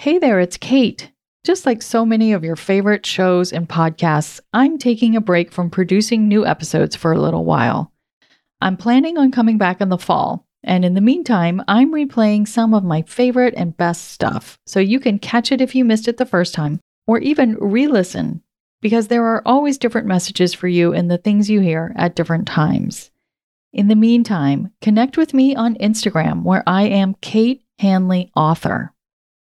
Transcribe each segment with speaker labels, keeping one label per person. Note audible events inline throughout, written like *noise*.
Speaker 1: Hey there, it's Kate. Just like so many of your favorite shows and podcasts, I'm taking a break from producing new episodes for a little while. I'm planning on coming back in the fall, and in the meantime, I'm replaying some of my favorite and best stuff, so you can catch it if you missed it the first time, or even re listen, because there are always different messages for you in the things you hear at different times. In the meantime, connect with me on Instagram, where I am Kate Hanley Author.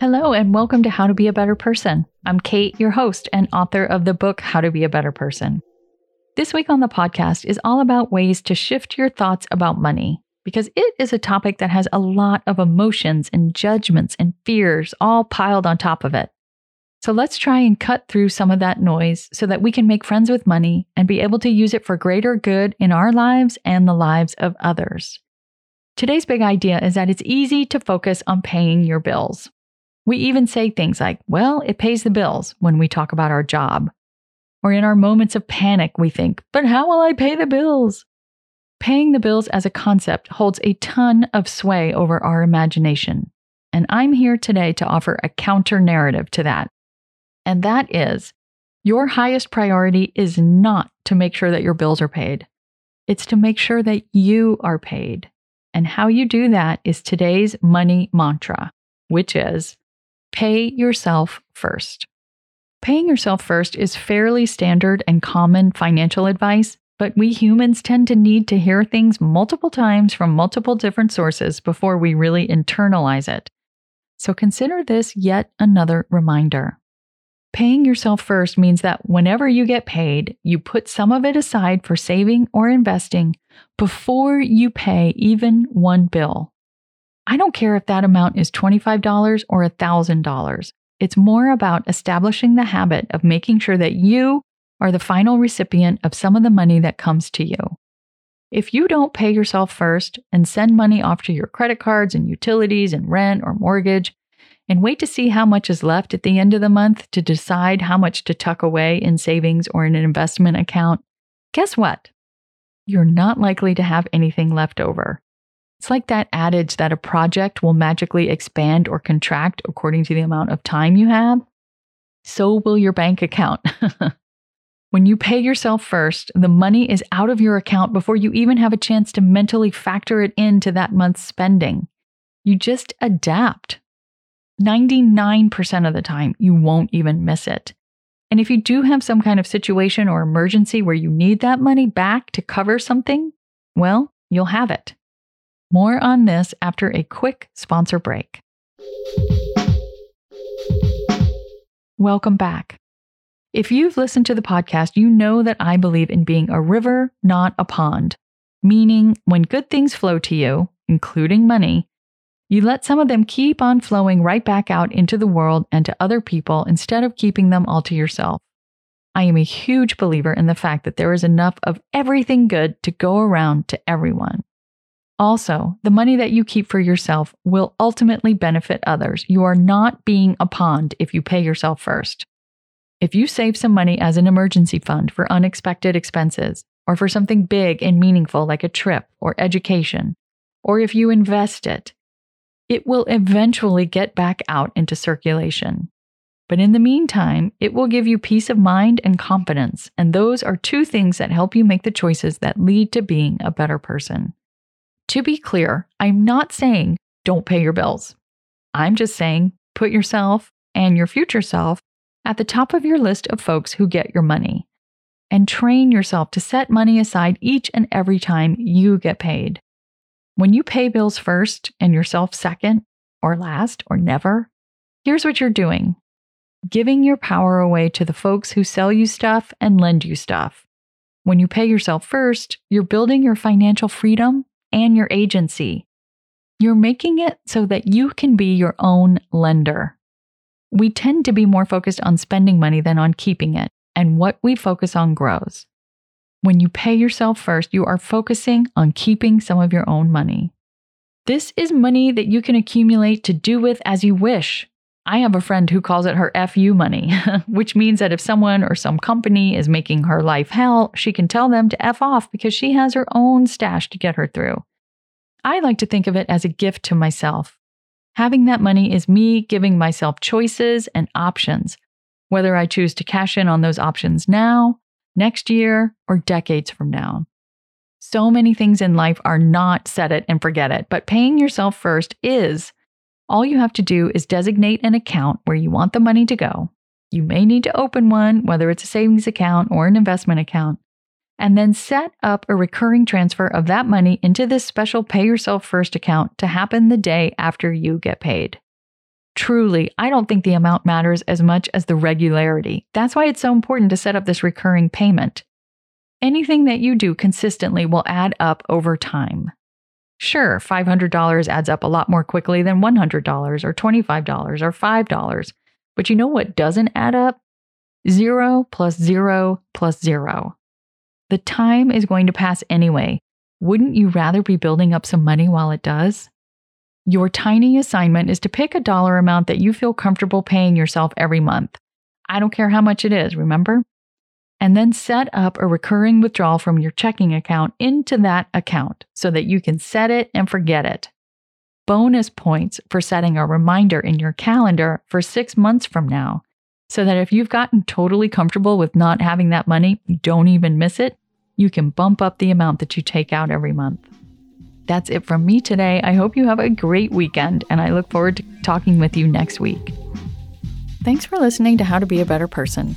Speaker 1: Hello, and welcome to How to Be a Better Person. I'm Kate, your host and author of the book How to Be a Better Person. This week on the podcast is all about ways to shift your thoughts about money, because it is a topic that has a lot of emotions and judgments and fears all piled on top of it. So let's try and cut through some of that noise so that we can make friends with money and be able to use it for greater good in our lives and the lives of others. Today's big idea is that it's easy to focus on paying your bills. We even say things like, well, it pays the bills when we talk about our job. Or in our moments of panic, we think, but how will I pay the bills? Paying the bills as a concept holds a ton of sway over our imagination. And I'm here today to offer a counter narrative to that. And that is your highest priority is not to make sure that your bills are paid, it's to make sure that you are paid. And how you do that is today's money mantra, which is pay yourself first. Paying yourself first is fairly standard and common financial advice, but we humans tend to need to hear things multiple times from multiple different sources before we really internalize it. So consider this yet another reminder. Paying yourself first means that whenever you get paid, you put some of it aside for saving or investing before you pay even one bill. I don't care if that amount is $25 or $1,000. It's more about establishing the habit of making sure that you are the final recipient of some of the money that comes to you. If you don't pay yourself first and send money off to your credit cards and utilities and rent or mortgage, and wait to see how much is left at the end of the month to decide how much to tuck away in savings or in an investment account, guess what? You're not likely to have anything left over. It's like that adage that a project will magically expand or contract according to the amount of time you have. So will your bank account. *laughs* when you pay yourself first, the money is out of your account before you even have a chance to mentally factor it into that month's spending. You just adapt. 99% of the time, you won't even miss it. And if you do have some kind of situation or emergency where you need that money back to cover something, well, you'll have it. More on this after a quick sponsor break. Welcome back. If you've listened to the podcast, you know that I believe in being a river, not a pond, meaning when good things flow to you, including money, you let some of them keep on flowing right back out into the world and to other people instead of keeping them all to yourself. I am a huge believer in the fact that there is enough of everything good to go around to everyone. Also, the money that you keep for yourself will ultimately benefit others. You are not being a pond if you pay yourself first. If you save some money as an emergency fund for unexpected expenses, or for something big and meaningful like a trip or education, or if you invest it, it will eventually get back out into circulation. But in the meantime, it will give you peace of mind and confidence, and those are two things that help you make the choices that lead to being a better person. To be clear, I'm not saying don't pay your bills. I'm just saying put yourself and your future self at the top of your list of folks who get your money. And train yourself to set money aside each and every time you get paid. When you pay bills first and yourself second, or last, or never, here's what you're doing giving your power away to the folks who sell you stuff and lend you stuff. When you pay yourself first, you're building your financial freedom and your agency. You're making it so that you can be your own lender. we tend to be more focused on spending money than on keeping it, and what we focus on grows. When you pay yourself first, you are focusing on keeping some of your own money. This is money that you can accumulate to do with as you wish. I have a friend who calls it her FU money, *laughs* which means that if someone or some company is making her life hell, she can tell them to F off because she has her own stash to get her through. I like to think of it as a gift to myself. Having that money is me giving myself choices and options, whether I choose to cash in on those options now, next year, or decades from now. So many things in life are not set it and forget it, but paying yourself first is. All you have to do is designate an account where you want the money to go. You may need to open one, whether it's a savings account or an investment account and then set up a recurring transfer of that money into this special Pay Yourself First account to happen the day after you get paid. Truly, I don't think the amount matters as much as the regularity. That's why it's so important to set up this recurring payment. Anything that you do consistently will add up over time. Sure, $500 adds up a lot more quickly than $100 or $25 or $5. But you know what doesn't add up? Zero plus zero plus zero. The time is going to pass anyway. Wouldn't you rather be building up some money while it does? Your tiny assignment is to pick a dollar amount that you feel comfortable paying yourself every month. I don't care how much it is, remember? And then set up a recurring withdrawal from your checking account into that account so that you can set it and forget it. Bonus points for setting a reminder in your calendar for six months from now so that if you've gotten totally comfortable with not having that money, don't even miss it, you can bump up the amount that you take out every month. That's it from me today. I hope you have a great weekend, and I look forward to talking with you next week. Thanks for listening to How to Be a Better Person.